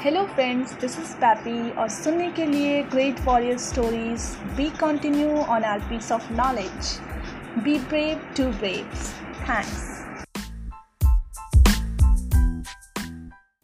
hello friends this is pappy और सुनने के लिए great warrior stories be continue on our piece of knowledge be brave to brave thanks